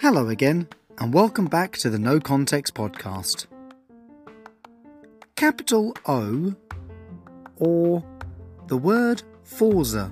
Hello again, and welcome back to the No Context Podcast. Capital O or the word Forza